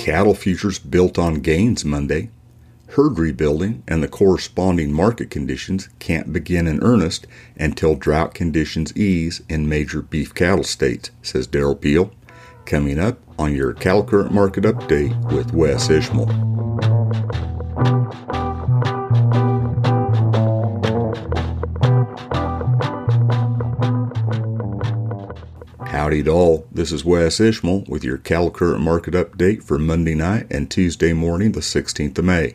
Cattle futures built on gains Monday. Herd rebuilding and the corresponding market conditions can't begin in earnest until drought conditions ease in major beef cattle states, says Derrell Peel. Coming up on your Cattle Current Market Update with Wes Ishmael. Howdy to all. This is Wes Ishmael with your cattle current market update for Monday night and Tuesday morning, the 16th of May.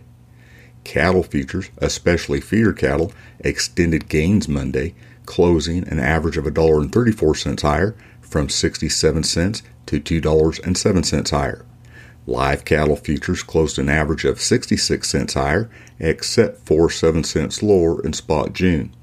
Cattle futures, especially feeder cattle, extended gains Monday, closing an average of $1.34 higher from 67 cents to $2.07 higher. Live cattle futures closed an average of 66 cents higher, except for 7 cents lower in spot June.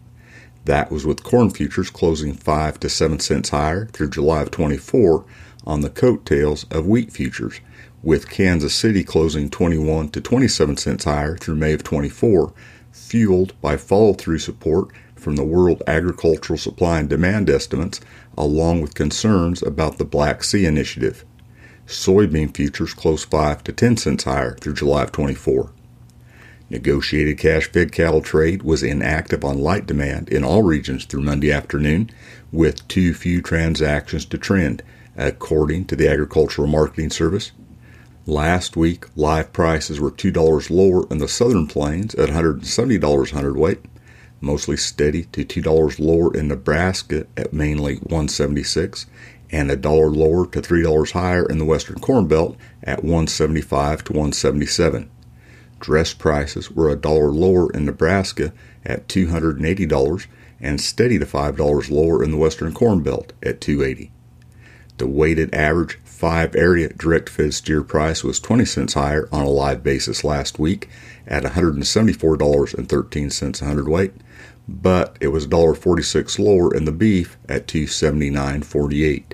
That was with corn futures closing 5 to 7 cents higher through July of 24 on the coattails of wheat futures, with Kansas City closing 21 to 27 cents higher through May of 24, fueled by follow through support from the World Agricultural Supply and Demand estimates, along with concerns about the Black Sea Initiative. Soybean futures closed 5 to 10 cents higher through July of 24. Negotiated cash fed cattle trade was inactive on light demand in all regions through Monday afternoon, with too few transactions to trend, according to the Agricultural Marketing Service. Last week, live prices were $2 lower in the southern plains at $170 hundredweight, mostly steady to $2 lower in Nebraska at mainly 176 and a dollar lower to $3 higher in the western corn belt at 175 to 177. Dress prices were a dollar lower in Nebraska at $280 and steady to $5 lower in the Western Corn Belt at 280. The weighted average five area direct fed steer price was 20 cents higher on a live basis last week at $174.13 a hundredweight, but it was $1.46 lower in the beef at 279.48.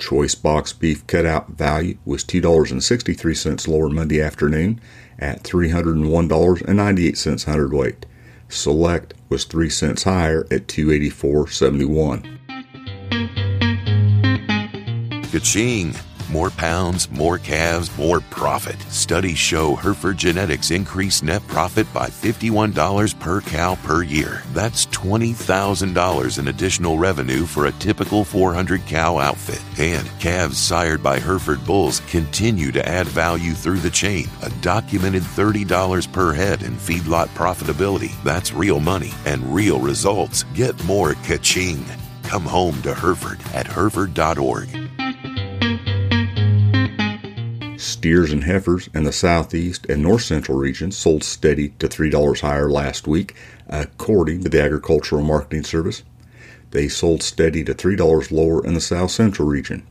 Choice box beef cutout value was $2.63 lower Monday afternoon at $301.98 hundredweight. Select was 3 cents higher at 284.71. Ka-ching! More pounds, more calves, more profit. Studies show Hereford Genetics increase net profit by $51 per cow per year. That's $20,000 in additional revenue for a typical 400 cow outfit. And calves sired by Hereford bulls continue to add value through the chain. A documented $30 per head in feedlot profitability. That's real money and real results. Get more ka-ching. Come home to Hereford at hereford.org. Steers and heifers in the southeast and north central regions sold steady to $3 higher last week, according to the Agricultural Marketing Service. They sold steady to $3 lower in the south central region.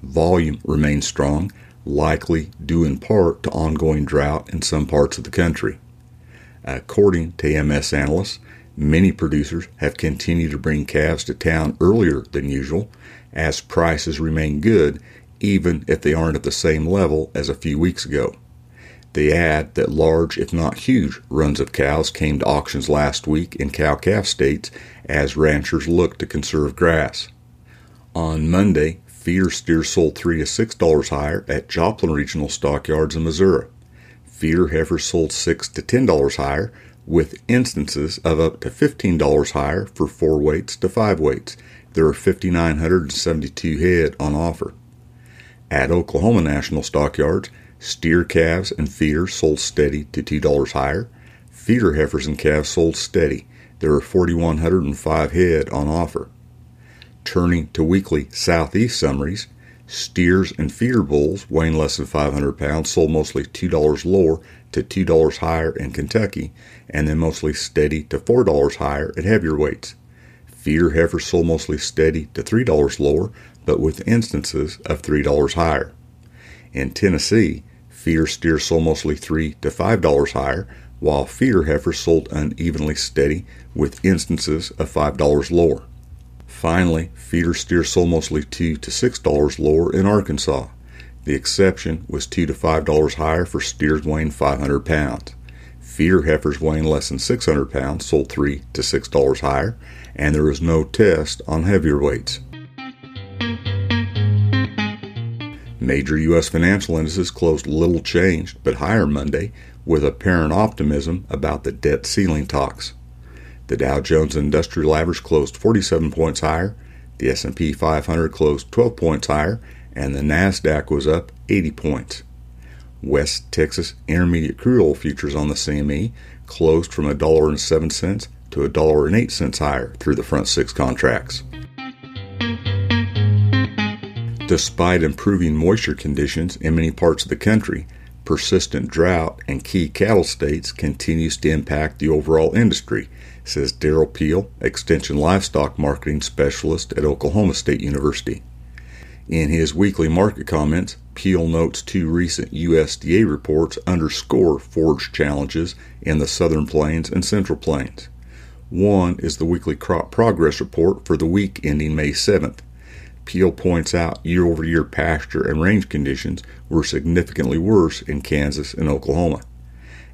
Volume remains strong, likely due in part to ongoing drought in some parts of the country. According to AMS analysts, many producers have continued to bring calves to town earlier than usual as prices remain good even if they aren't at the same level as a few weeks ago. They add that large, if not huge, runs of cows came to auctions last week in cow calf states as ranchers look to conserve grass. On Monday, feeder steers sold three to six dollars higher at Joplin Regional Stockyards in Missouri. Feeder heifers sold six to ten dollars higher, with instances of up to fifteen dollars higher for four weights to five weights. There are 5,972 head on offer. At Oklahoma National Stockyards, steer calves and feeders sold steady to $2 higher. Feeder heifers and calves sold steady. There are 4,105 head on offer. Turning to weekly southeast summaries, steers and feeder bulls weighing less than 500 pounds sold mostly $2 lower to $2 higher in Kentucky, and then mostly steady to $4 higher at heavier weights. Feeder heifers sold mostly steady to $3 lower, but with instances of $3 higher. In Tennessee, feeder steers sold mostly 3 to $5 higher, while feeder heifers sold unevenly steady with instances of $5 lower. Finally, feeder steers sold mostly 2 to $6 lower in Arkansas. The exception was 2 to $5 higher for steers weighing 500 pounds. Feeder heifers weighing less than 600 pounds sold 3 to $6 higher, and there is no test on heavier weights. Major U.S. financial indices closed little changed but higher Monday, with apparent optimism about the debt ceiling talks. The Dow Jones Industrial Average closed 47 points higher, the S&P 500 closed 12 points higher, and the Nasdaq was up 80 points. West Texas Intermediate crude oil futures on the CME closed from $1.07 to $1.08 higher through the front six contracts. Despite improving moisture conditions in many parts of the country, persistent drought in key cattle states continues to impact the overall industry, says Derrell Peel, Extension Livestock Marketing Specialist at Oklahoma State University. In his weekly market comments, Peel notes two recent USDA reports underscore forage challenges in the southern plains and central plains. One is the weekly crop progress report for the week ending May 7th. Peel points out year over year pasture and range conditions were significantly worse in Kansas and Oklahoma.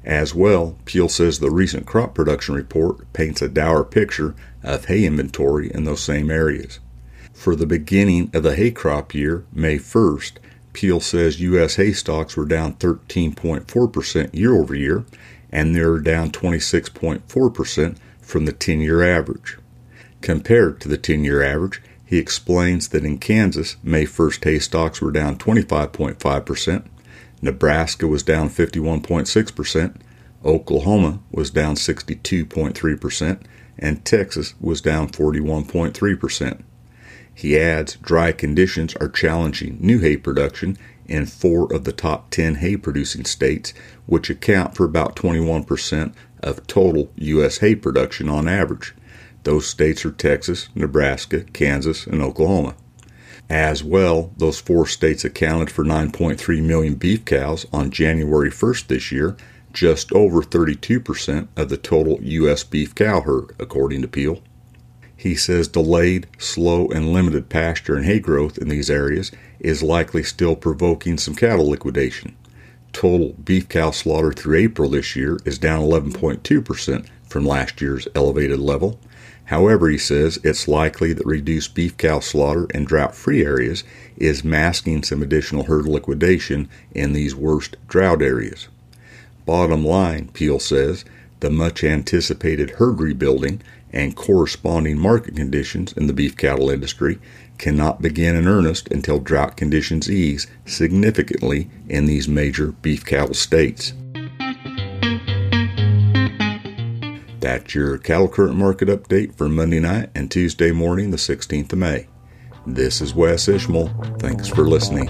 As well, Peel says the recent crop production report paints a dour picture of hay inventory in those same areas. For the beginning of the hay crop year, May 1st, Peel says U.S. hay stocks were down 13.4% year over year, and they're down 26.4% from the 10 year average. Compared to the 10 year average, he explains that in Kansas, May 1st hay stocks were down 25.5%, Nebraska was down 51.6%, Oklahoma was down 62.3%, and Texas was down 41.3%. He adds dry conditions are challenging new hay production in four of the top 10 hay producing states, which account for about 21% of total U.S. hay production on average. Those states are Texas, Nebraska, Kansas, and Oklahoma. As well, those four states accounted for 9.3 million beef cows on January 1st this year, just over 32% of the total U.S. beef cow herd, according to Peel. He says delayed, slow, and limited pasture and hay growth in these areas is likely still provoking some cattle liquidation. Total beef cow slaughter through April this year is down 11.2% from last year's elevated level. However, he says it's likely that reduced beef cow slaughter in drought free areas is masking some additional herd liquidation in these worst drought areas. Bottom line, Peel says, the much anticipated herd rebuilding and corresponding market conditions in the beef cattle industry cannot begin in earnest until drought conditions ease significantly in these major beef cattle states. That's your cattle current market update for Monday night and Tuesday morning, the 16th of May. This is Wes Ishmael. Thanks for listening.